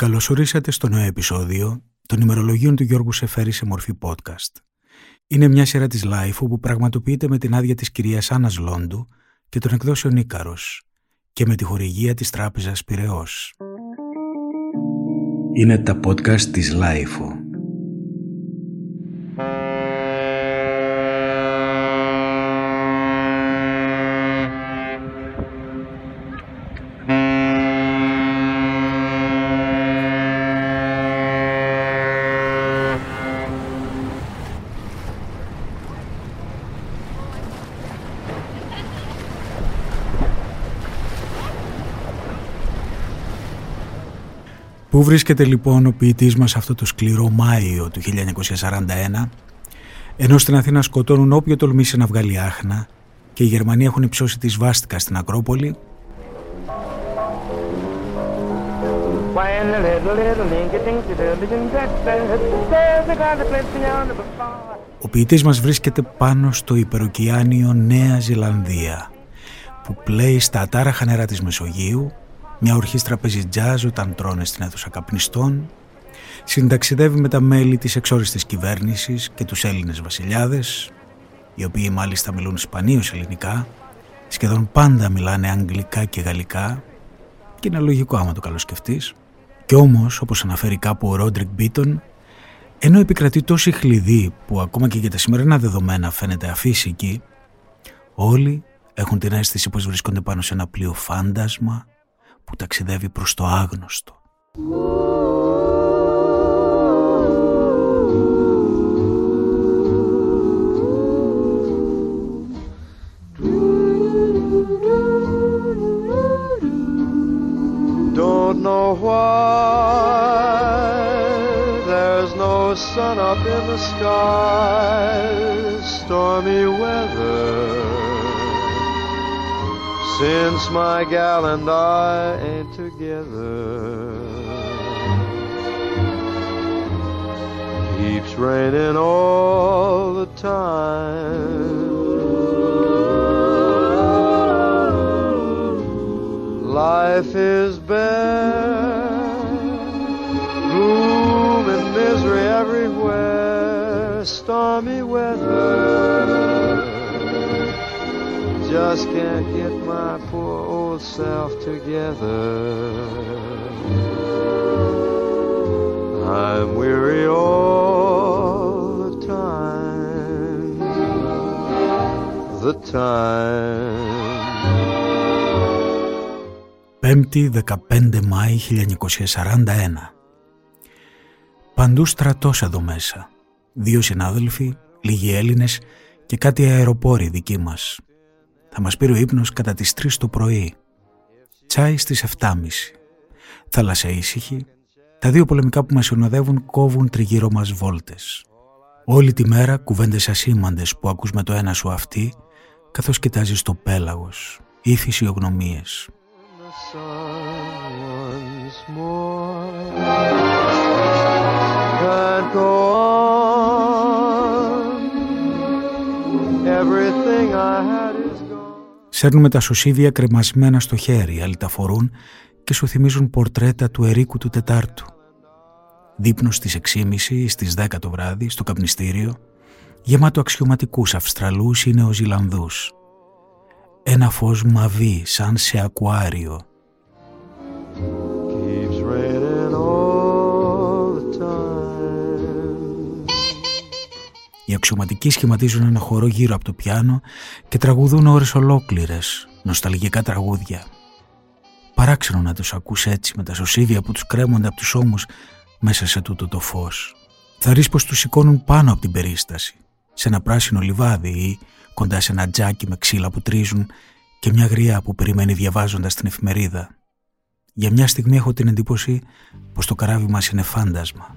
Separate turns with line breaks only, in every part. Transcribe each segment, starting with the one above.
Καλώς ορίσατε στο νέο επεισόδιο των ημερολογίων του Γιώργου Σεφέρη σε μορφή podcast. Είναι μια σειρά της Life που πραγματοποιείται με την άδεια της κυρίας Άννας Λόντου και των εκδόσεων Ίκαρος και με τη χορηγία της τράπεζας Πυραιός. Είναι τα podcast της Life. Πού βρίσκεται λοιπόν ο ποιητής μας αυτό το σκληρό Μάιο του 1941 ενώ στην Αθήνα σκοτώνουν όποιο τολμήσει να βγάλει άχνα και οι Γερμανοί έχουν υψώσει τη σβάστηκα στην Ακρόπολη. Ο ποιητής μας βρίσκεται πάνω στο υπεροκειάνιο Νέα Ζηλανδία που πλέει στα ατάραχα νερά της Μεσογείου μια ορχήστρα παίζει τζάζ όταν τρώνε στην αίθουσα καπνιστών, συνταξιδεύει με τα μέλη της εξόριστης κυβέρνησης και τους Έλληνες βασιλιάδες, οι οποίοι μάλιστα μιλούν σπανίως ελληνικά, σχεδόν πάντα μιλάνε αγγλικά και γαλλικά και είναι λογικό άμα το καλοσκεφτείς. Κι όμως, όπως αναφέρει κάπου ο Ρόντρικ Μπίτον, ενώ επικρατεί τόση χλειδί που ακόμα και για τα σημερινά δεδομένα φαίνεται αφύσικη, όλοι έχουν την αίσθηση πως βρίσκονται πάνω σε ένα πλοίο φάντασμα που ταξιδεύει προς το άγνωστο.
Don't know why there's no sun up in the sky, stormy weather. Since my gal and I ain't together. Keeps raining all the time. Life is bare Gloom and misery everywhere. Stormy weather just can't get my poor old self together. I'm weary all the time. The time.
Πέμπτη 15 Μάη 1941 Παντού στρατός εδώ μέσα. Δύο συνάδελφοι, λίγοι Έλληνες και κάτι αεροπόροι δικοί μας. Θα μας πήρε ο ύπνος κατά τις 3 το πρωί. Τσάι στις 7.30. Θάλασσα ήσυχη. Τα δύο πολεμικά που μας συνοδεύουν κόβουν τριγύρω μας βόλτες. Όλη τη μέρα κουβέντες ασήμαντες που ακούς με το ένα σου αυτή καθώς κοιτάζεις το πέλαγος ή φυσιογνωμίες. Everything I had Σέρνουμε τα σωσίδια κρεμασμένα στο χέρι, άλλοι τα φορούν και σου θυμίζουν πορτρέτα του Ερίκου του Τετάρτου. Δείπνος στις 6.30 ή στις 10 το βράδυ, στο καπνιστήριο, γεμάτο αξιωματικούς Αυστραλούς ή Νεοζηλανδούς. Ένα φως μαβί, σαν σε ακουάριο, Οι αξιωματικοί σχηματίζουν ένα χορό γύρω από το πιάνο και τραγουδούν ώρες ολόκληρες, νοσταλγικά τραγούδια. Παράξενο να τους ακούς έτσι με τα σωσίδια που τους κρέμονται από τους ώμους μέσα σε τούτο το φως. Θα ρίσεις πως τους σηκώνουν πάνω από την περίσταση, σε ένα πράσινο λιβάδι ή κοντά σε ένα τζάκι με ξύλα που τρίζουν και μια γριά που περιμένει διαβάζοντας την εφημερίδα. Για μια στιγμή έχω την εντύπωση πως το καράβι μας είναι φάντασμα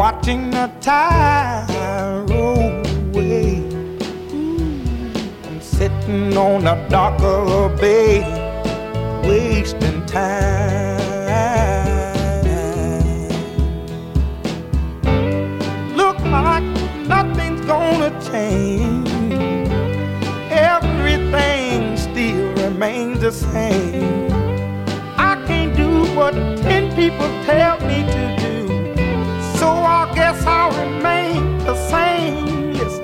watching the tide roll away. I'm sitting on a the bay, wasting time. Look like nothing's gonna change. Everything still remains the same. I can't do what ten people tell me to do. So I guess I'll remain the same. Yes,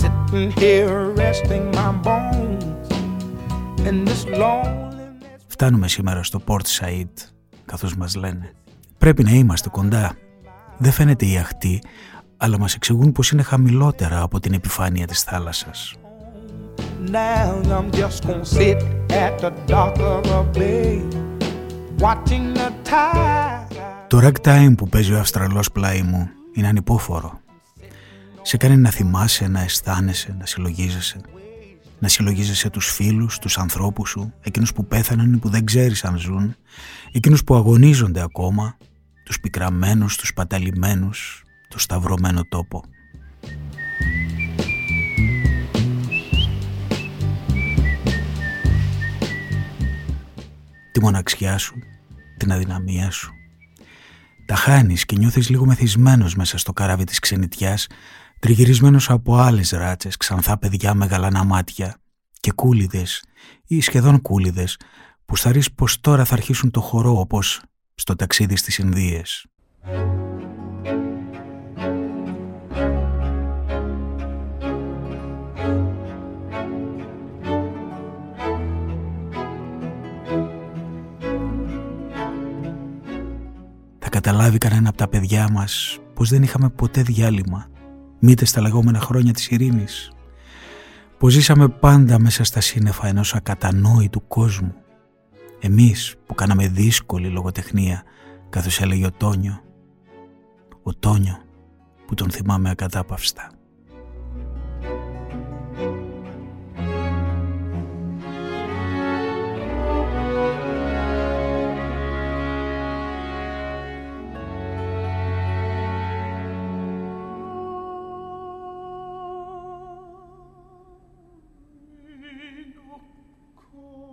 sitting here resting my bones in this loneliness.
Φτάνουμε σήμερα στο Port Said, καθώς μας λένε. Πρέπει να είμαστε κοντά. Δεν φαίνεται η αχτή, αλλά μας εξηγούν πως είναι χαμηλότερα από την επιφάνεια της θάλασσας.
Now I'm just gonna sit at the dock of a bay, watching the tide.
Το ragtime που παίζει ο Αυστραλός πλάι μου είναι ανυπόφορο. Σε κάνει να θυμάσαι, να αισθάνεσαι, να συλλογίζεσαι. Να συλλογίζεσαι τους φίλους, τους ανθρώπους σου, εκείνους που πέθαναν ή που δεν ξέρεις αν ζουν, εκείνους που αγωνίζονται ακόμα, τους πικραμένους, τους παταλημένους, το σταυρωμένο τόπο. Τη μοναξιά σου, την αδυναμία σου. Τα χάνεις και νιώθεις λίγο μεθυσμένος μέσα στο καράβι της ξενιτιάς, τριγυρισμένος από άλλες ράτσες, ξανθά παιδιά με γαλανά μάτια και κούλιδες ή σχεδόν κούλιδες που θα ρεις πως τώρα θα αρχίσουν το χορό όπως στο ταξίδι στις Ινδίες. Καταλάβει κανένα από τα παιδιά μας πως δεν είχαμε ποτέ διάλειμμα, μήτε στα λεγόμενα χρόνια της ειρήνης. Πως ζήσαμε πάντα μέσα στα σύννεφα ενός ακατανόητου κόσμου. Εμείς που κάναμε δύσκολη λογοτεχνία, καθώς έλεγε ο Τόνιο. Ο Τόνιο που τον θυμάμαι ακατάπαυστα. Oh.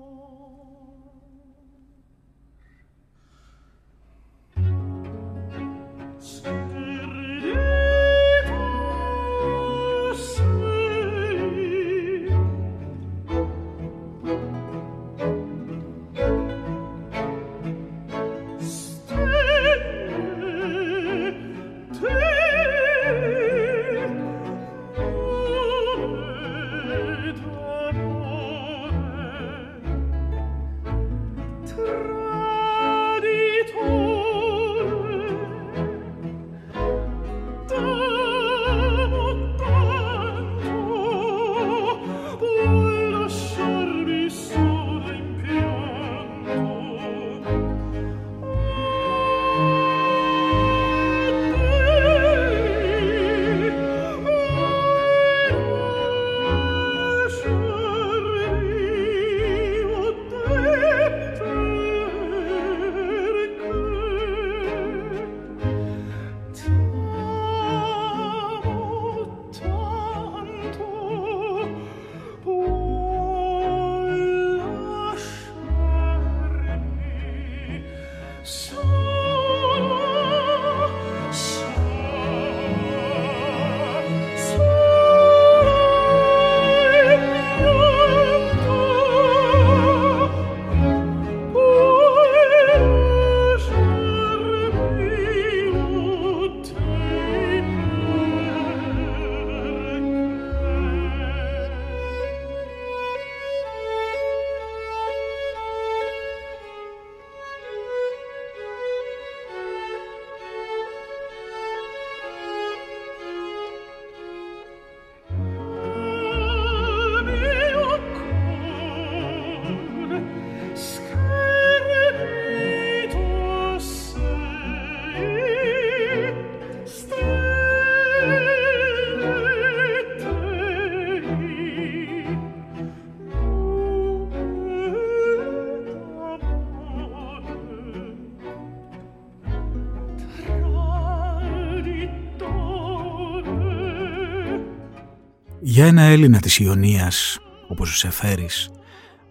Για ένα Έλληνα της Ιωνίας, όπως ο Σεφέρης,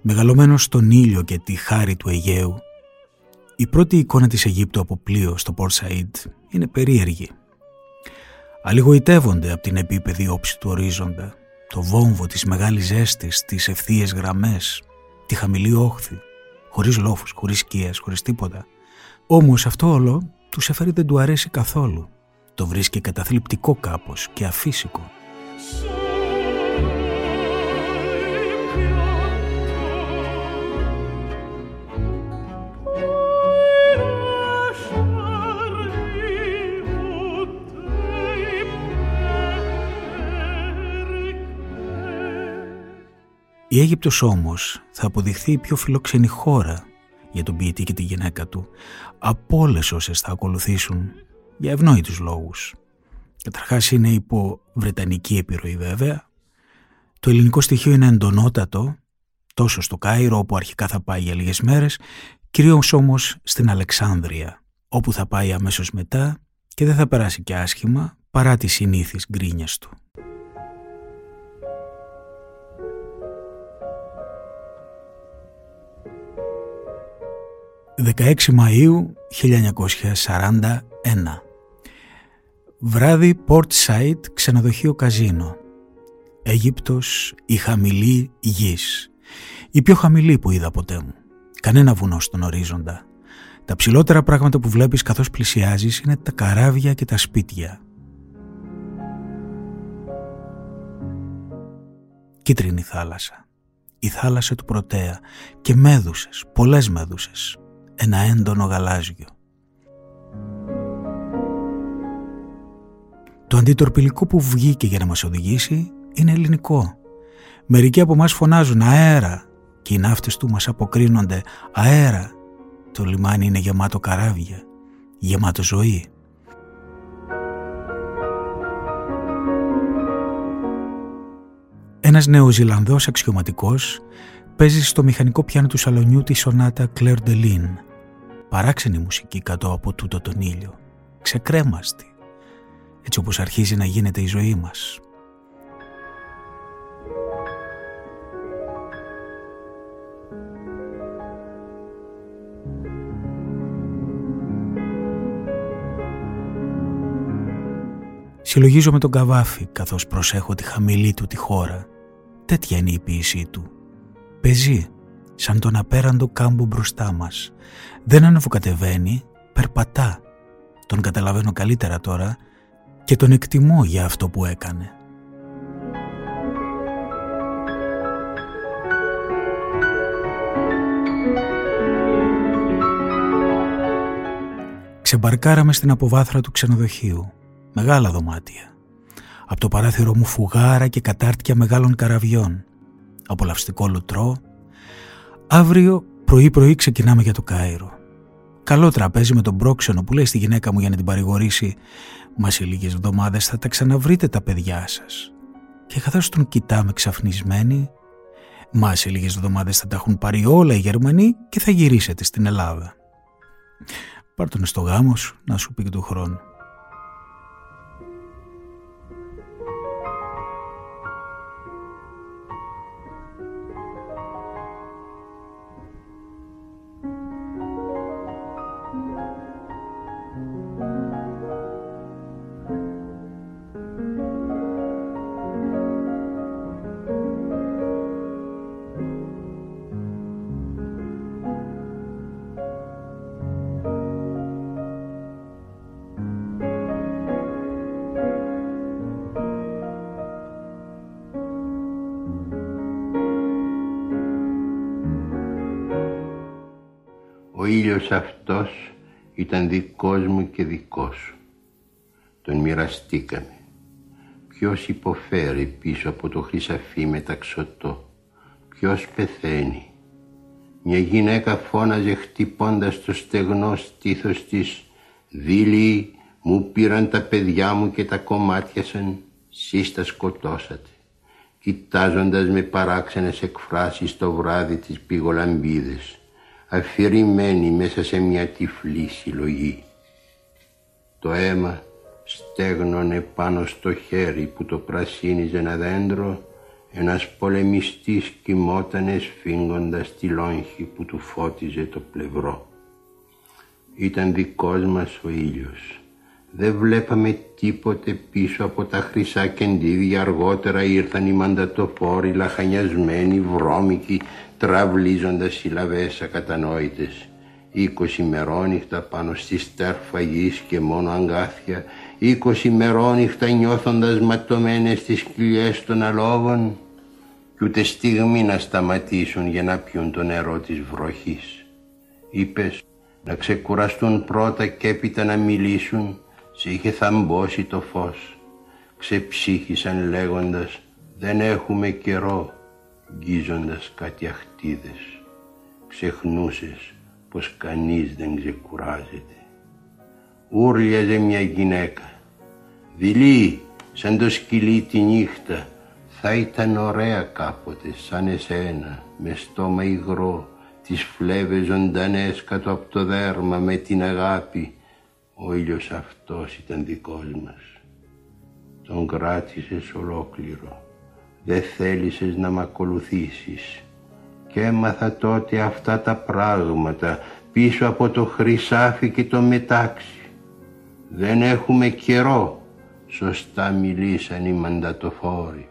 μεγαλωμένος στον ήλιο και τη χάρη του Αιγαίου, η πρώτη εικόνα της Αιγύπτου από πλοίο στο Πορτ Σαΐντ είναι περίεργη. Αλληγοητεύονται από την επίπεδη όψη του ορίζοντα, το βόμβο της μεγάλης ζέστης, τις ευθείες γραμμές, τη χαμηλή όχθη, χωρίς λόφους, χωρίς σκιές, χωρίς τίποτα. Όμως αυτό όλο του Σεφέρη δεν του αρέσει καθόλου. Το βρίσκει καταθλιπτικό κάπως και αφύσικο. Η Αίγυπτος όμως θα αποδειχθεί η πιο φιλοξενή χώρα για τον ποιητή και τη γυναίκα του από όλες όσες θα ακολουθήσουν για ευνόητους λόγους. Καταρχάς είναι υπό βρετανική επιρροή βέβαια. Το ελληνικό στοιχείο είναι εντονότατο τόσο στο Κάιρο όπου αρχικά θα πάει για λίγες μέρες κυρίως όμως στην Αλεξάνδρεια όπου θα πάει αμέσως μετά και δεν θα περάσει και άσχημα παρά τις συνήθεις γκρίνιες του. 16 Μαΐου 1941 Βράδυ Port Said ξενοδοχείο καζίνο. Αίγυπτος η χαμηλή γης. Η πιο χαμηλή που είδα ποτέ μου. Κανένα βουνό στον ορίζοντα. Τα ψηλότερα πράγματα που βλέπεις καθώς πλησιάζεις είναι τα καράβια και τα σπίτια. Κίτρινη θάλασσα. Η θάλασσα του Πρωτέα. Και μέδουσες, πολλές μέδουσες ένα έντονο γαλάζιο. Το αντιτορπιλικό που βγήκε για να μας οδηγήσει είναι ελληνικό. Μερικοί από μας φωνάζουν αέρα και οι ναύτες του μας αποκρίνονται αέρα. Το λιμάνι είναι γεμάτο καράβια, γεμάτο ζωή. Ένας νεοζηλανδός αξιωματικός παίζει στο μηχανικό πιάνο του σαλονιού τη σονάτα Claire de Lune. Παράξενη μουσική κάτω από τούτο τον ήλιο. Ξεκρέμαστη. Έτσι όπως αρχίζει να γίνεται η ζωή μας. Συλλογίζομαι τον καβάφι καθώς προσέχω τη χαμηλή του τη χώρα. Τέτοια είναι η ποίησή του Παίζει σαν τον απέραντο κάμπο μπροστά μας. Δεν ανεβοκατεβαίνει, περπατά. Τον καταλαβαίνω καλύτερα τώρα και τον εκτιμώ για αυτό που έκανε. Ξεμπαρκάραμε στην αποβάθρα του ξενοδοχείου. Μεγάλα δωμάτια. Από το παράθυρο μου φουγάρα και κατάρτια μεγάλων καραβιών απολαυστικό λουτρό. Αύριο πρωί-πρωί ξεκινάμε για το Κάιρο. Καλό τραπέζι με τον πρόξενο που λέει στη γυναίκα μου για να την παρηγορήσει «Μας σε λίγες εβδομάδες θα τα ξαναβρείτε τα παιδιά σας». Και καθώς τον κοιτάμε ξαφνισμένοι «Μας σε λίγες εβδομάδες θα τα έχουν πάρει όλα οι Γερμανοί και θα γυρίσετε στην Ελλάδα». Πάρ' τον στο γάμος σου να σου πει και του χρόνου.
Ήλιος αυτός ήταν δικός μου και δικός σου. Τον μοιραστήκαμε. Ποιος υποφέρει πίσω από το χρυσαφί μεταξωτό. Ποιος πεθαίνει. Μια γυναίκα φώναζε χτυπώντας το στεγνό στήθος της «Δίλη, μου πήραν τα παιδιά μου και τα κομμάτιασαν, σεις τα σκοτώσατε» κοιτάζοντας με παράξενες εκφράσεις το βράδυ της πηγολαμπίδες αφηρημένη μέσα σε μια τυφλή συλλογή. Το αίμα στέγνωνε πάνω στο χέρι που το πρασίνιζε ένα δέντρο ένας πολεμιστής κοιμότανε σφίγγοντας τη λόγχη που του φώτιζε το πλευρό. Ήταν δικός μας ο ήλιος. Δεν βλέπαμε τίποτε πίσω από τα χρυσά κεντίδια. Αργότερα ήρθαν οι μαντατοφόροι λαχανιασμένοι, βρώμικοι, τραυλίζοντας συλλαβές ακατανόητες. Είκοσι μερόνυχτα πάνω στη στέρφα γης και μόνο αγκάθια, είκοσι μερόνυχτα νιώθοντας ματωμένες τις κοιλιές των αλόγων κι ούτε στιγμή να σταματήσουν για να πιούν το νερό της βροχής. Είπες να ξεκουραστούν πρώτα και έπειτα να μιλήσουν, σε είχε θαμπώσει το φως. Ξεψύχησαν λέγοντας δεν έχουμε καιρό, γκίζοντας κάτι αχτίδες. Ξεχνούσες πως κανείς δεν ξεκουράζεται. Ούρλιαζε μια γυναίκα, δειλή σαν το σκυλί τη νύχτα, θα ήταν ωραία κάποτε σαν εσένα, με στόμα υγρό, τις φλέβες ζωντανές κάτω από το δέρμα με την αγάπη. Ο ήλιος αυτός ήταν δικός μας. Τον κράτησες ολόκληρο. Δεν θέλησες να μ' ακολουθήσεις. Και έμαθα τότε αυτά τα πράγματα πίσω από το χρυσάφι και το μετάξι. Δεν έχουμε καιρό, σωστά μιλήσαν οι μαντατοφόροι.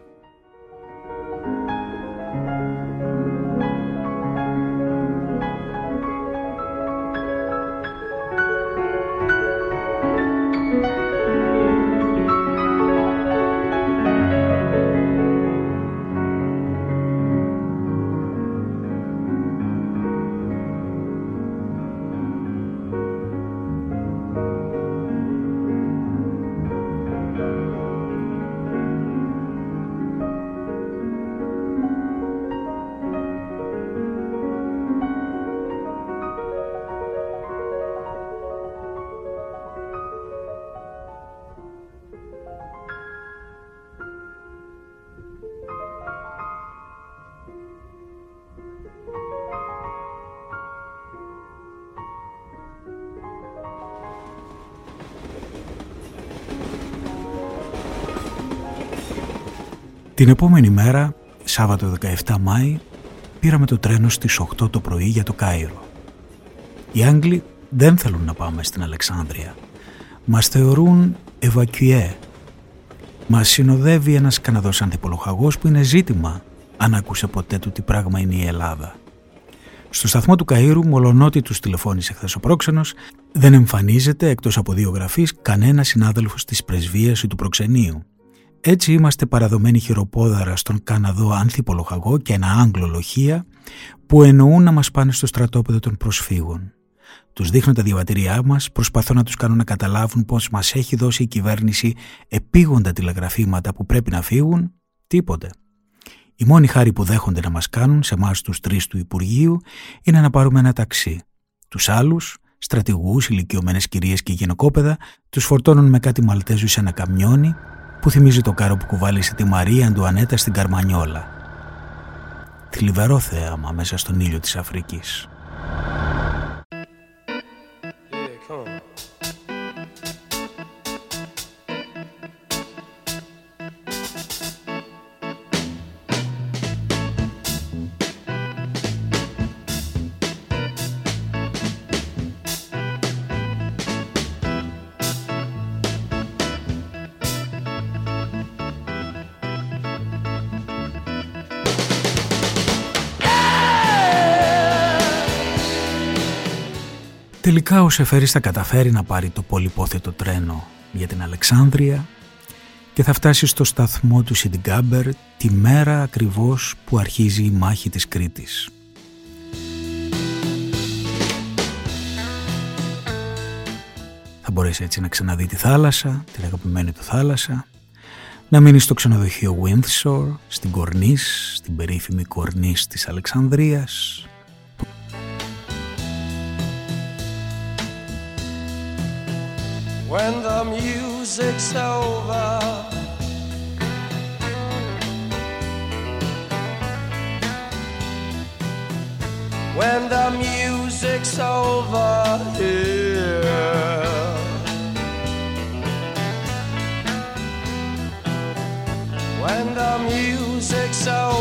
Την επόμενη μέρα, Σάββατο 17 Μάη, πήραμε το τρένο στις 8 το πρωί για το Κάιρο. Οι Άγγλοι δεν θέλουν να πάμε στην Αλεξάνδρεια. Μας θεωρούν ευακουιέ. Μας συνοδεύει ένας Καναδός ανθιπολογαγός που είναι ζήτημα αν άκουσε ποτέ του τι πράγμα είναι η Ελλάδα. Στο σταθμό του Καΐρου, μολονότι τους τηλεφώνησε χθες ο πρόξενος, δεν εμφανίζεται εκτός από δύο γραφείς κανένας συνάδελφος της πρεσβείας ή του προξενείου. Έτσι είμαστε παραδομένοι χειροπόδαρα στον Καναδό Ανθιπολογαγό και ένα Άγγλο λοχεία που εννοούν να μας πάνε στο στρατόπεδο των προσφύγων. Τους δείχνω τα διαβατήριά μας, προσπαθώ να τους κάνω να καταλάβουν πως μας έχει δώσει η κυβέρνηση επίγοντα τηλεγραφήματα που πρέπει να φύγουν, τίποτε. Η μόνη χάρη που δέχονται να μας κάνουν σε εμάς τους τρεις του Υπουργείου είναι να πάρουμε ένα ταξί. Τους άλλους, στρατηγούς, ηλικιωμένες κυρίες και γενοκόπεδα, τους φορτώνουν με κάτι μαλτέζους σε ένα καμιόνι που θυμίζει το κάρο που κουβάλισε τη Μαρία Αντουανέτα στην Καρμανιόλα. Θλιβερό θέαμα μέσα στον ήλιο της Αφρικής. Τελικά ο Σεφέρης θα καταφέρει να πάρει το πολυπόθετο τρένο για την Αλεξάνδρεια και θα φτάσει στο σταθμό του Σιντιγκάμπερ τη μέρα ακριβώς που αρχίζει η μάχη της Κρήτης. Θα μπορέσει έτσι να ξαναδεί τη θάλασσα, την αγαπημένη του θάλασσα, να μείνει στο ξενοδοχείο Windsor, στην Κορνής, στην περίφημη Κορνής της Αλεξανδρίας, when the music's over. When the music's over here.
When the music's over.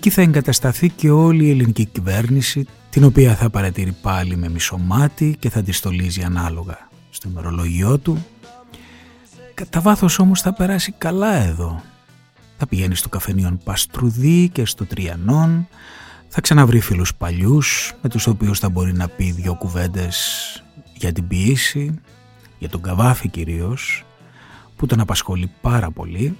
Εκεί θα εγκατασταθεί και όλη η ελληνική κυβέρνηση, την οποία θα παρατηρεί πάλι με μισομάτι και θα τη στολίζει ανάλογα στο ημερολογιό του. Κατά βάθος όμως θα περάσει καλά εδώ. Θα πηγαίνει στο καφενείο Παστρουδί και στο Τριανόν, θα ξαναβρει φίλους παλιούς με τους οποίους θα μπορεί να πει δυο κουβέντες για την ποιήση, για τον καβάφι κυρίως, που τον απασχολεί πάρα πολύ.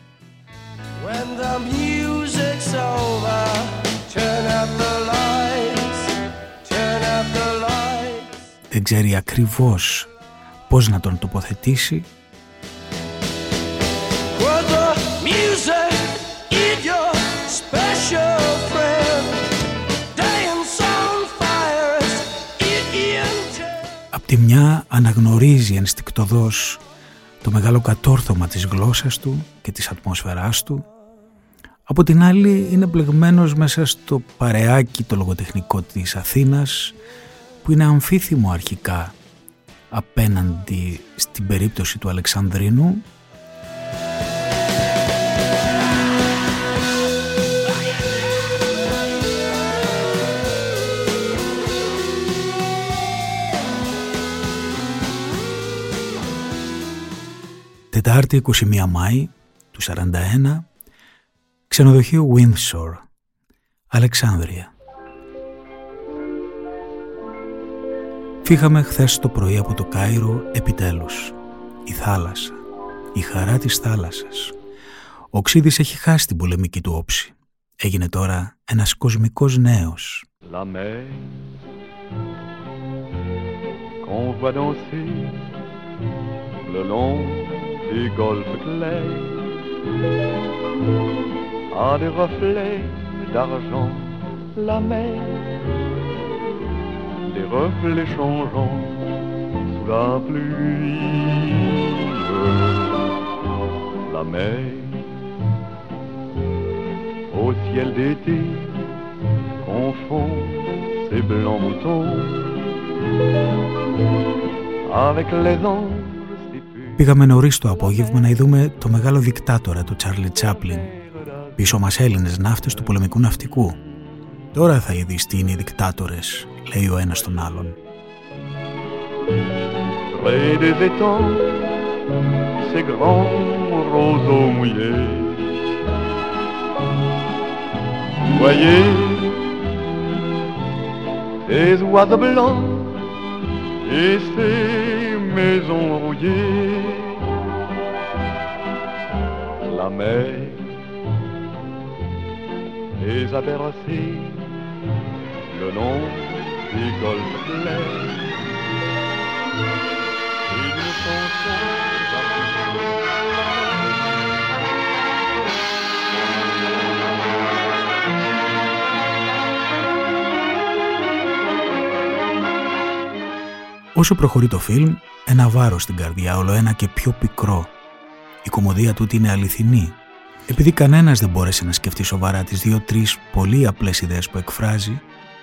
Δεν ξέρει ακριβώς πώς να τον τοποθετήσει. Απ' τη μια αναγνωρίζει ενστικτοδός το μεγάλο κατόρθωμα της γλώσσας του και της ατμόσφαιράς του. Από την άλλη είναι μπλεγμένος μέσα στο παρεάκι το λογοτεχνικό της Αθήνας που είναι αμφίθυμο αρχικά απέναντι στην περίπτωση του Αλεξανδρίνου. Τετάρτη 21 Μάη του 41 Ξενοδοχείο Windsor Αλεξάνδρεια Φύγαμε χθες το πρωί από το Κάιρο επιτέλους. Η θάλασσα, η χαρά της θάλασσας. Ο Ξίδης έχει χάσει την πολεμική του όψη. Έγινε τώρα ένας κοσμικός νέος. La mer, qu'on voit danser le long des golfes clairs, a des reflets d'argent, la mer des reflets changeants sous la pluie. La mer au ciel d'été confond ses blancs moutons avec les anges. Πήγαμε νωρίς το απόγευμα να ειδούμε το μεγάλο δικτάτορα του Τσάρλι Τσάπλιν. Πίσω μας Έλληνες ναύτες του πολεμικού ναυτικού. Τώρα θα είδεις τι είναι οι δικτάτορες λέει ο ένας τον άλλον. Près des étangs, ces grands roseaux mouillés. Voyez ces oiseaux blancs et ces maisons rouillées. La mer les a bercés le long Όσο προχωρεί το φιλμ, ένα βάρος στην καρδιά, όλο ένα και πιο πικρό. Η κομμωδία του είναι αληθινή. Επειδή κανένας δεν μπόρεσε να σκεφτεί σοβαρά τις δύο-τρεις πολύ απλές ιδέες που εκφράζει,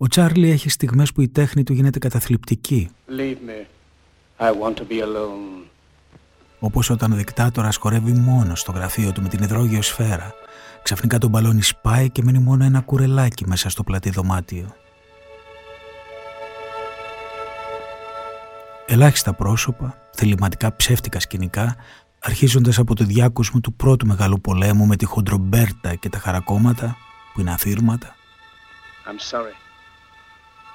Ο Τσάρλι έχει στιγμές που η τέχνη του γίνεται καταθλιπτική. Όπως όταν ο δικτάτορας χορεύει μόνος στο γραφείο του με την υδρόγειο σφαίρα. Ξαφνικά τον μπαλόνι σπάει και μένει μόνο ένα κουρελάκι μέσα στο πλατή δωμάτιο. Ελάχιστα πρόσωπα, θεληματικά ψεύτικα σκηνικά, αρχίζοντας από το διάκοσμο του πρώτου μεγάλου πολέμου με τη χοντρομπέρτα και τα χαρακόμματα, που είναι αφήρματα. I'm sorry.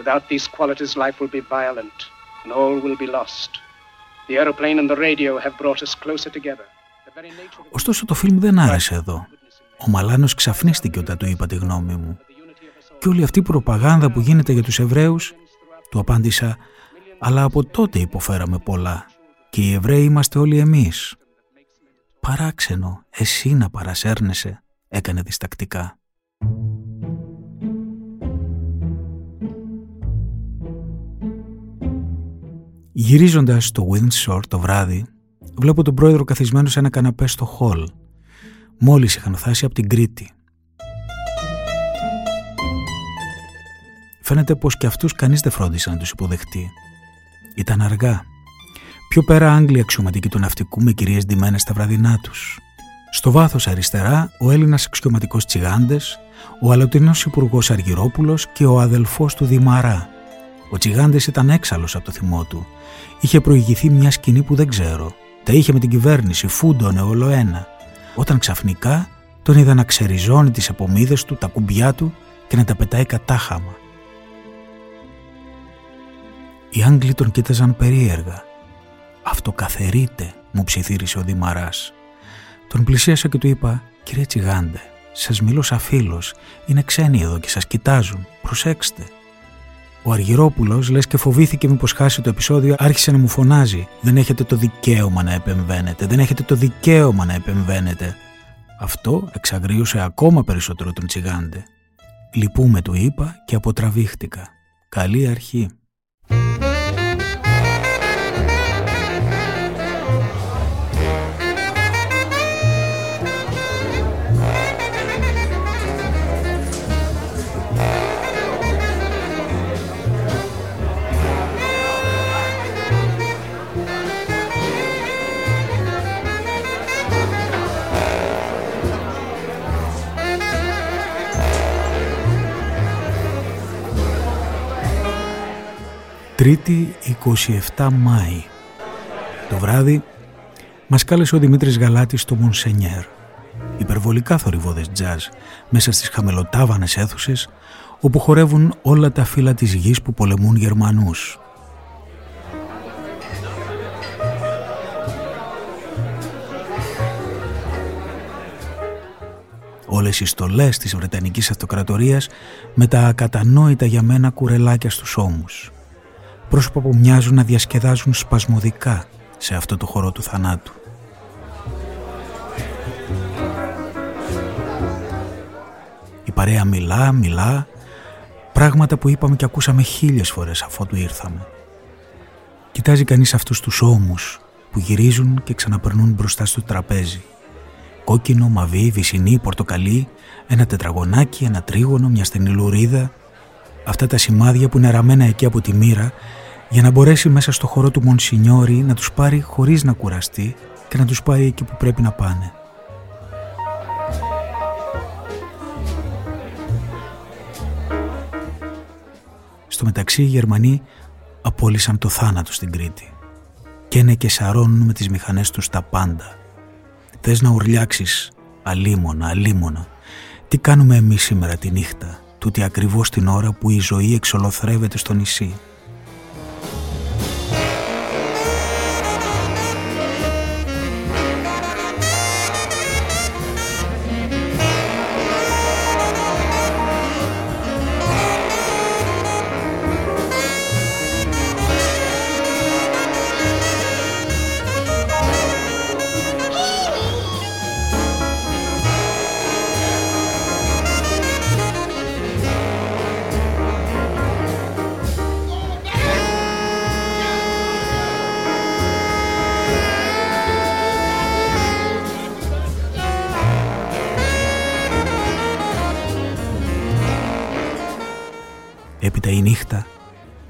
Without these qualities, life will be violent and all will be lost. The aeroplane and the radio have brought us closer together.
Ωστόσο το φιλμ δεν άρεσε εδώ. Ο Μαλάνος ξαφνίστηκε όταν του είπα τη γνώμη μου. Και όλη αυτή η προπαγάνδα που γίνεται για τους Εβραίους, του απάντησα, αλλά από τότε υποφέραμε πολλά και οι Εβραίοι είμαστε όλοι εμείς. Παράξενο, εσύ να παρασέρνεσαι, έκανε διστακτικά. Γυρίζοντας στο Windsor το βράδυ, βλέπω τον πρόεδρο καθισμένο σε ένα καναπέ στο χολ. Μόλις είχαν φτάσει από την Κρήτη. Φαίνεται πως και αυτούς κανείς δεν φρόντισε να τους υποδεχτεί. Ήταν αργά. Πιο πέρα Άγγλοι αξιωματικοί του ναυτικού με κυρίες ντυμένες στα βραδινά τους. Στο βάθος αριστερά ο Έλληνας αξιωματικός Τσιγάντες, ο Αλωτινός Υπουργός Αργυρόπουλος και ο αδελφός του Δημαρά. Ο Τσιγάντες ήταν έξαλλος από το θυμό του. Είχε προηγηθεί μια σκηνή που δεν ξέρω. Τα είχε με την κυβέρνηση, φούντωνε όλο ένα. Όταν ξαφνικά τον είδα να ξεριζώνει τις επομίδες του, τα κουμπιά του και να τα πετάει κατάχαμα. Οι Άγγλοι τον κοίταζαν περίεργα. «Αυτό καθερείται», μου ψιθύρισε ο Δημαράς. Τον πλησίασα και του είπα «Κύριε Τσιγάντε, σας μιλώ σαν φίλος. Είναι ξένοι εδώ και σας κοιτάζουν. Προσέξτε». Ο Αργυρόπουλος, λες και φοβήθηκε μήπως χάσει το επεισόδιο, άρχισε να μου φωνάζει «Δεν έχετε το δικαίωμα να επεμβαίνετε, δεν έχετε το δικαίωμα να επεμβαίνετε». Αυτό εξαγρίωσε ακόμα περισσότερο τον Τσιγάντε. «Λυπούμε» του είπα και αποτραβήχτηκα. Καλή αρχή. Τρίτη 27 Μάη. Το βράδυ μας κάλεσε ο Δημήτρης Γαλάτης στο Μονσενιέρ. Υπερβολικά θορυβόδες τζάζ μέσα στις χαμελοτάβανες αίθουσες όπου χορεύουν όλα τα φύλλα της γης που πολεμούν Γερμανούς. Όλες οι στολές της Βρετανικής Αυτοκρατορίας με τα ακατανόητα για μένα κουρελάκια στους ώμους πρόσωπα που μοιάζουν να διασκεδάζουν σπασμωδικά σε αυτό το χώρο του θανάτου. Η παρέα μιλά, μιλά, πράγματα που είπαμε και ακούσαμε χίλιες φορές αφότου ήρθαμε. Κοιτάζει κανείς αυτούς τους ώμους που γυρίζουν και ξαναπερνούν μπροστά στο τραπέζι. Κόκκινο, μαβί, βυσινή, πορτοκαλί, ένα τετραγωνάκι, ένα τρίγωνο, μια στενή λουρίδα, αυτά τα σημάδια που είναι ραμμένα εκεί από τη μοίρα για να μπορέσει μέσα στο χώρο του Μονσινιόρι να τους πάρει χωρίς να κουραστεί και να τους πάει εκεί που πρέπει να πάνε. Στο μεταξύ οι Γερμανοί απόλυσαν το θάνατο στην Κρήτη και είναι και σαρώνουν με τις μηχανές τους τα πάντα. Θες να ουρλιάξεις αλίμονα, αλίμονα. Τι κάνουμε εμείς σήμερα τη νύχτα τούτη ακριβώς την ώρα που η ζωή εξολοθρεύεται στο νησί;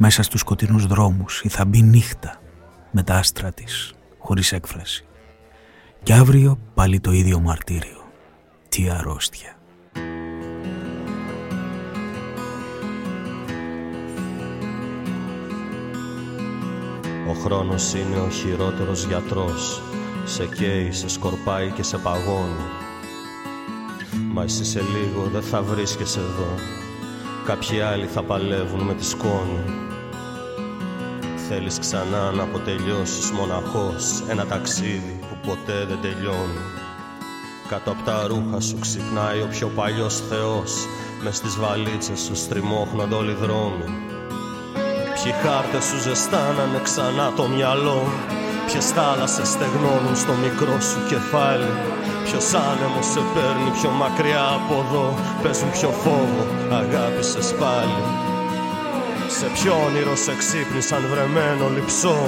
Μέσα στους σκοτεινούς δρόμους ή θα μπει νύχτα με τα άστρα της χωρίς έκφραση. Και αύριο πάλι το ίδιο μαρτύριο. Τι αρρώστια.
Ο χρόνος είναι ο χειρότερος γιατρός Σε καίει, σε σκορπάει και σε παγώνει Μα εσύ σε λίγο δεν θα βρίσκεσαι εδώ Κάποιοι άλλοι θα παλεύουν με τη σκόνη Θέλεις ξανά να αποτελειώσεις μοναχός Ένα ταξίδι που ποτέ δεν τελειώνει. Κάτω από τα ρούχα σου ξυπνάει ο πιο παλιός θεός Μες στις βαλίτσες σου στριμώχνονται όλοι οι δρόμοι. Ποιοι χάρτες σου ζεστάνανε ξανά το μυαλό Ποιες θάλασσες στεγνώνουν στο μικρό σου κεφάλι. Ποιος άνεμος σε παίρνει πιο μακριά από εδώ Παίζουν πιο φόβο, αγάπησες πάλι σε ποιο όνειρο σε ξύπνησαν βρεμένο λυψό.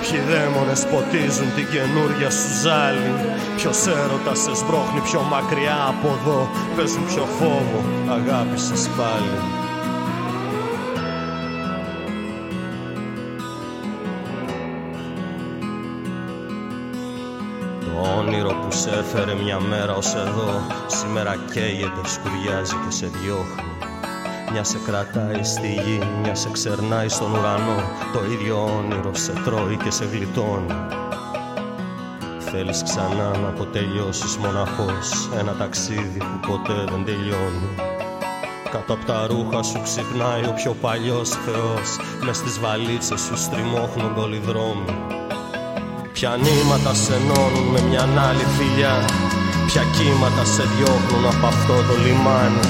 Ποιοι δαίμονες ποτίζουν την καινούρια σου ζάλη. Ποιος έρωτας σε σμπρώχνει πιο μακριά από εδώ. Παίζουν πιο φόβο, αγάπησες πάλι. Το όνειρο που σε έφερε μια μέρα ως εδώ Σήμερα καίγεται, σκουριάζει και σε διώχνει Μια σε κρατάει στη γη, μια σε ξερνάει στον ουρανό. Το ίδιο όνειρο σε τρώει και σε γλιτώνει. Θέλεις ξανά να αποτελειώσεις μοναχός Ένα ταξίδι που ποτέ δεν τελειώνει. Κάτω από τα ρούχα σου ξυπνάει ο πιο παλιός θεός. Μες στις βαλίτσες σου στριμώχνονται όλοι οι δρόμοι. Ποια νήματα σε ενώνουν με μια άλλη φιλιά Ποια κύματα σε διώχνουν από αυτό το λιμάνι.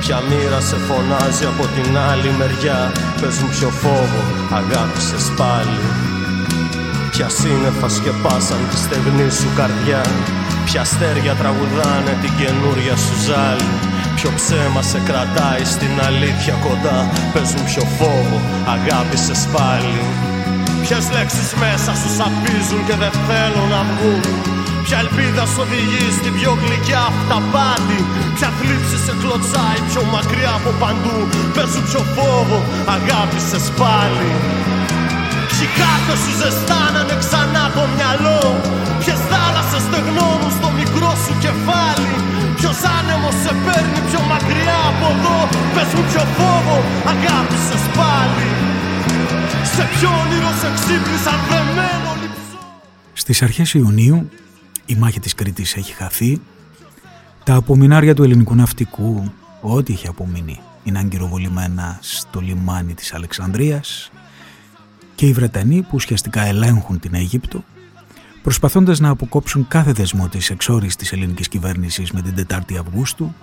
Ποια μοίρα σε φωνάζει από την άλλη μεριά. Παίζουν πιο φόβο, αγάπησες πάλι. Ποια σύννεφα σκεπάσαν τη στεγνή σου καρδιά. Ποια αστέρια τραγουδάνε την καινούρια σου ζάλη. Ποιο ψέμα σε κρατάει στην αλήθεια κοντά. Παίζουν πιο φόβο, αγάπησες πάλι. Ποιες λέξεις μέσα σου σαπίζουν και δεν θέλουν να βγουν Ποια ελπίδα σου οδηγεί στην πιο γλυκιά αυταπάτη Ποια θλίψη σε κλωτσάει πιο μακριά από παντού; Παίζουν πιο φόβο, αγάπησες πάλι. Ποιοι κάτω σου ζεστάνανε ξανά το μυαλό; Ποιες θάλασσες στεγνώνουν στο μικρό σου κεφάλι; Ποιος άνεμος σε παίρνει πιο μακριά από εδώ; Πες μου πιο φόβο, αγάπησες πάλι. Σε ποιο όνειρο σε ξύπνησαν βρεμένο λυψό
Στις αρχές Ιουνίου η μάχη της Κρήτης έχει χαθεί. Τα απομεινάρια του ελληνικού ναυτικού, ό,τι είχε απομείνει, είναι αγκυροβολημένα στο λιμάνι της Αλεξανδρίας και οι Βρετανοί που ουσιαστικά ελέγχουν την Αίγυπτο προσπαθώντας να αποκόψουν κάθε δεσμό της εξόρης της ελληνικής κυβέρνησης με την 4η Αυγούστου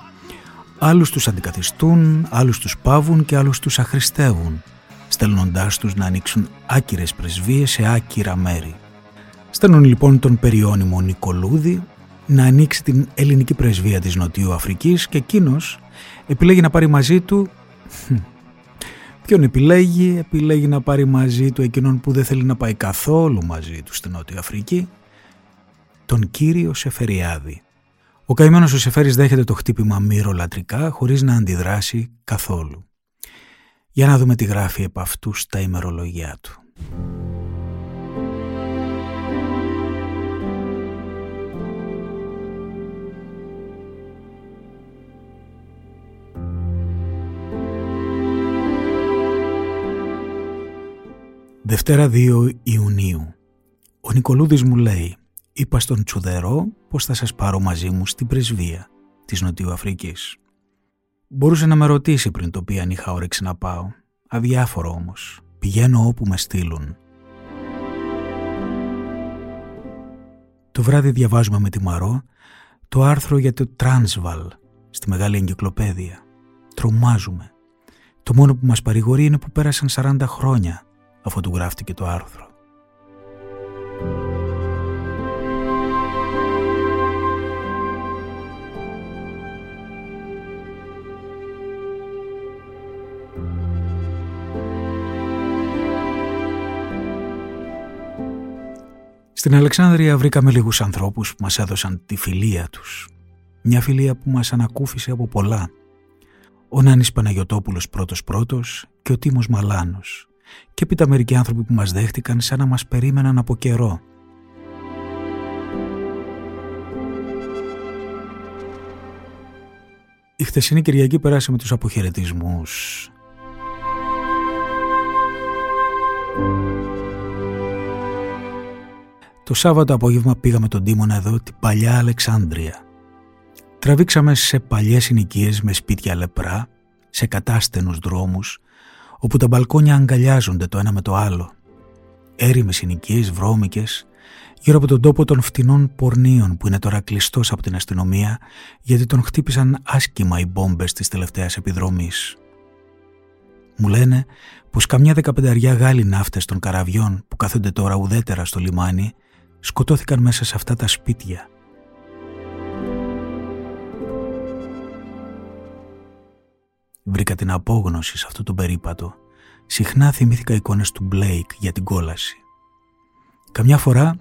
άλλους τους αντικαθιστούν, άλλους τους πάβουν και άλλους τους αχρηστεύουν στέλνοντάς τους να ανοίξουν άκυρες πρεσβείες σε άκυρα μέρη. Στέλνουν λοιπόν τον περιώνυμο Νικολούδη να ανοίξει την ελληνική πρεσβεία της Νοτιού Αφρικής και εκείνος επιλέγει να πάρει μαζί του... Ποιον επιλέγει, επιλέγει να πάρει μαζί του εκείνον που δεν θέλει να πάει καθόλου μαζί του στην Νότια Αφρική, τον κύριο Σεφεριάδη. Ο καημένος ο Σεφέρης δέχεται το χτύπημα μυρολατρικά χωρίς να αντιδράσει καθόλου. Για να δούμε τι γράφει επ' αυτού στα ημερολογιά του. Δευτέρα 2 Ιουνίου. Ο Νικολούδης μου λέει «Είπα στον Τσουδερό πως θα σας πάρω μαζί μου στην πρεσβεία της Νοτιού Αφρικής». Μπορούσε να με ρωτήσει πριν το πει αν είχα όρεξη να πάω. Αδιάφορο όμως. Πηγαίνω όπου με στείλουν. Το βράδυ διαβάζουμε με τη Μαρό το άρθρο για το Τράνσβαλ στη Μεγάλη Εγκυκλοπαίδεια. Τρομάζουμε. Το μόνο που μας παρηγορεί είναι που πέρασαν 40 χρόνια αφού του γράφτηκε το άρθρο. Στην Αλεξάνδρεια βρήκαμε λίγους ανθρώπους που μας έδωσαν τη φιλία τους. Μια φιλία που μας ανακούφισε από πολλά. ο Νάνης Παναγιωτόπουλος πρώτος πρώτος και ο Τίμος Μαλάνος και έπειτα μερικοί άνθρωποι που μας δέχτηκαν σαν να μας περίμεναν από καιρό. Η χθεσινή Κυριακή πέρασε με τους αποχαιρετισμούς. Το Σάββατο απόγευμα πήγαμε τον Τίμωνα εδώ την παλιά Αλεξάνδρεια. Τραβήξαμε σε παλιές συνοικίες με σπίτια λεπρά, σε κατάστενους δρόμους, όπου τα μπαλκόνια αγκαλιάζονται το ένα με το άλλο. Έρημες συνοικίες, βρώμικες, γύρω από τον τόπο των φτηνών πορνίων που είναι τώρα κλειστός από την αστυνομία γιατί τον χτύπησαν άσκημα οι μπόμπες της τελευταίας επιδρομής. Μου λένε πως καμιά δεκαπενταριά Γάλλοι ναύτες των καραβιών που κάθονται τώρα ουδέτερα στο λιμάνι σκοτώθηκαν μέσα σε αυτά τα σπίτια. Βρήκα την απόγνωση σε αυτό το περίπατο. Συχνά θυμήθηκα εικόνες του Μπλέικ για την κόλαση. Καμιά φορά,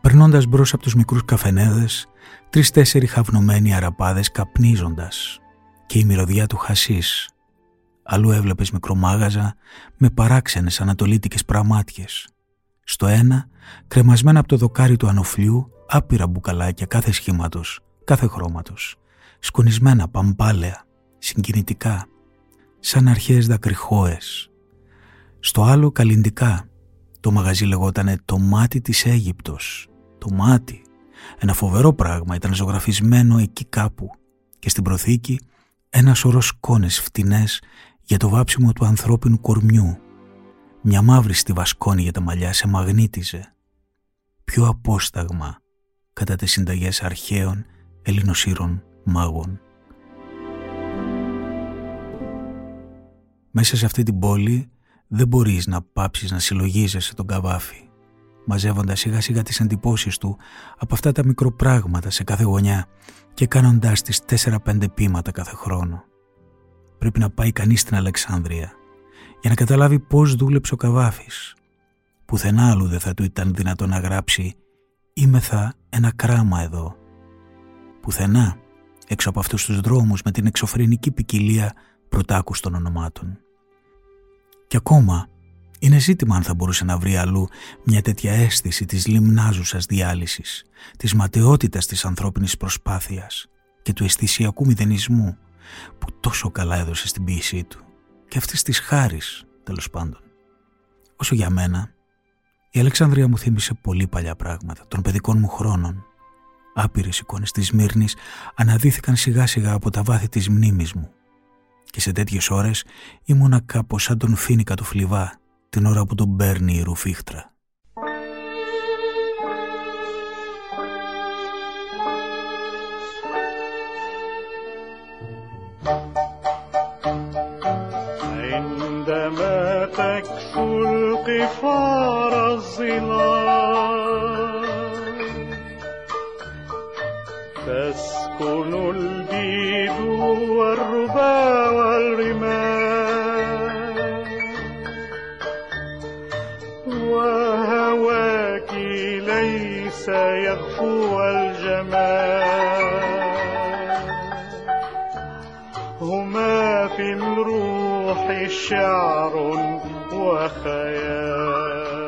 περνώντας μπρος από τους μικρούς καφενέδες, τρεις-τέσσερι χαυνωμένοι αραπάδες καπνίζοντας και η μυρωδιά του χασίς. Αλλού έβλεπες μικρομάγαζα με παράξενες ανατολίτικες πραμάτιες. Στο ένα, κρεμασμένα από το δοκάρι του ανοφλιού, άπειρα μπουκαλάκια κάθε σχήματος, κάθε χρώματος, σκονισμένα παμπάλαια, συγκινητικά, σαν αρχαίες δακρυχώες. Στο άλλο καλλιντικά, το μαγαζί λεγότανε «Το μάτι της Αίγυπτος». Το μάτι, ένα φοβερό πράγμα, ήταν ζωγραφισμένο εκεί κάπου και στην προθήκη ένα σωρός σκόνες φτηνές για το βάψιμο του ανθρώπινου κορμιού μια μαύρη στιβασκόνη για τα μαλλιά σε μαγνήτιζε. Πιο απόσταγμα κατά τις συνταγές αρχαίων ελληνοσύρων μάγων. Μέσα σε αυτή την πόλη δεν μπορείς να πάψεις να συλλογίζεσαι τον καβάφι, μαζεύοντας σιγά σιγά τις εντυπώσεις του από αυτά τα μικροπράγματα σε κάθε γωνιά και κάνοντάς τις 4-5 πείματα κάθε χρόνο. Πρέπει να πάει κανείς στην Αλεξάνδρεια για να καταλάβει πώς δούλεψε ο Καβάφης. Πουθενά άλλου δεν θα του ήταν δυνατό να γράψει «Είμεθα ένα κράμα εδώ». Πουθενά, έξω από αυτούς τους δρόμους με την εξωφρενική ποικιλία πρωτάκουστων ονομάτων. Και ακόμα, είναι ζήτημα αν θα μπορούσε να βρει αλλού μια τέτοια αίσθηση της λιμνάζουσας διάλυσης, της ματαιότητας της ανθρώπινης προσπάθειας και του αισθησιακού μηδενισμού που τόσο καλά έδωσε στην ποίησή του και αυτής της χάρης τέλος πάντων. Όσο για μένα, η Αλεξανδρία μου θύμισε πολύ παλιά πράγματα των παιδικών μου χρόνων. Άπειρες εικόνες της Μύρνης αναδύθηκαν σιγά σιγά από τα βάθη της μνήμης μου και σε τέτοιες ώρες ήμουνα κάπως σαν τον φίνικα του φλιβά την ώρα που τον παίρνει η ρουφίχτρα.
غفار الظلال تسكن الروح شعر وخيال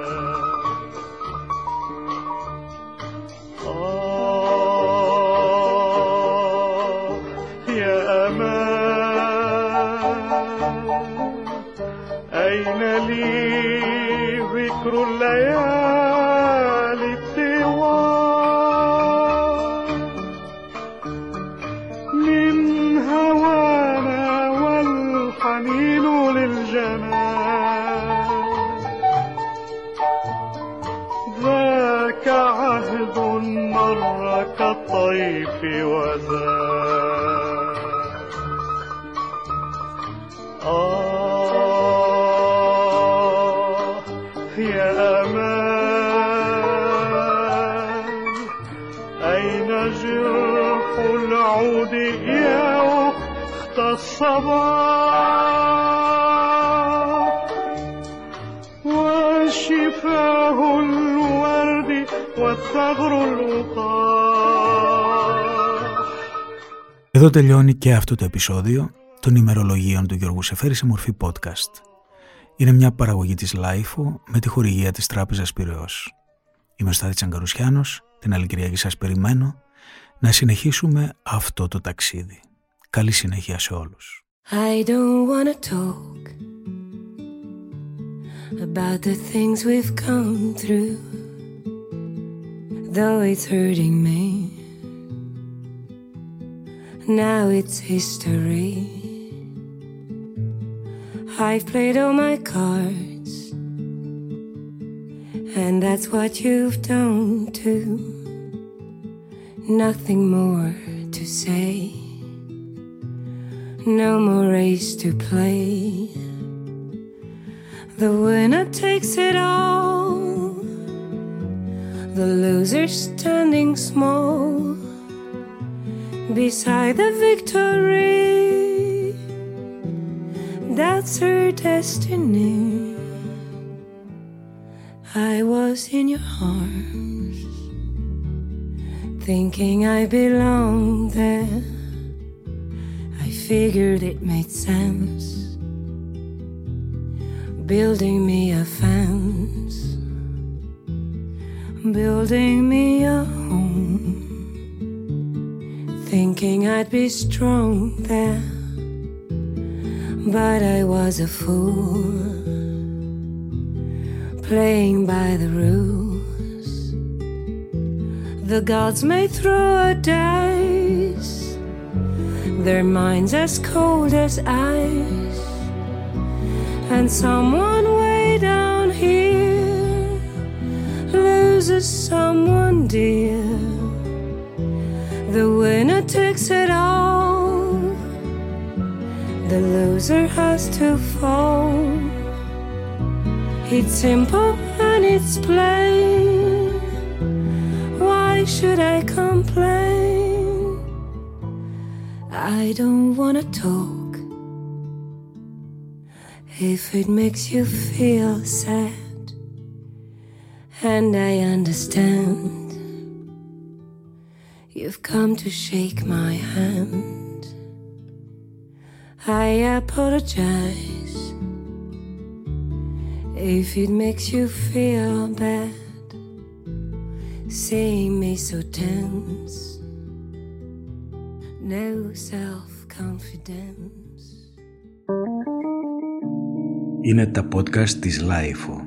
الصباح وشفاه الورد والثغر الوقاح
Εδώ τελειώνει και αυτό το επεισόδιο των ημερολογίων του Γιώργου Σεφέρη σε μορφή podcast. Είναι μια παραγωγή της Λάιφου με τη χορηγία της Τράπεζας Πυραιός. Είμαι ο Στάδη Τσαγκαρουσιάνος, την άλλη Κυριακή σας περιμένω να συνεχίσουμε αυτό το ταξίδι. Καλή συνέχεια σε όλους.
I don't wanna talk about the things we've come through, though it's hurting me. Now it's history. I've played all my cards, and that's what you've done too. Nothing more to say, no more race to play. The winner takes it all, the loser standing small beside the victory. That's her destiny. I was in your arms, thinking I belonged there. Figured it made sense, building me a fence, building me a home, thinking I'd be strong there. But I was a fool. Playing by the rules. The gods may throw a dice, their minds as cold as ice. And someone way down here loses someone dear. The winner takes it all, the loser has to fall. It's simple and it's plain. Why should I complain? I don't wanna talk. If it makes you feel sad, and I understand, you've come to shake my hand. I apologize if it makes you feel bad, seeing me so tense, no self confidence.
Είναι τα podcast της Λάιφου.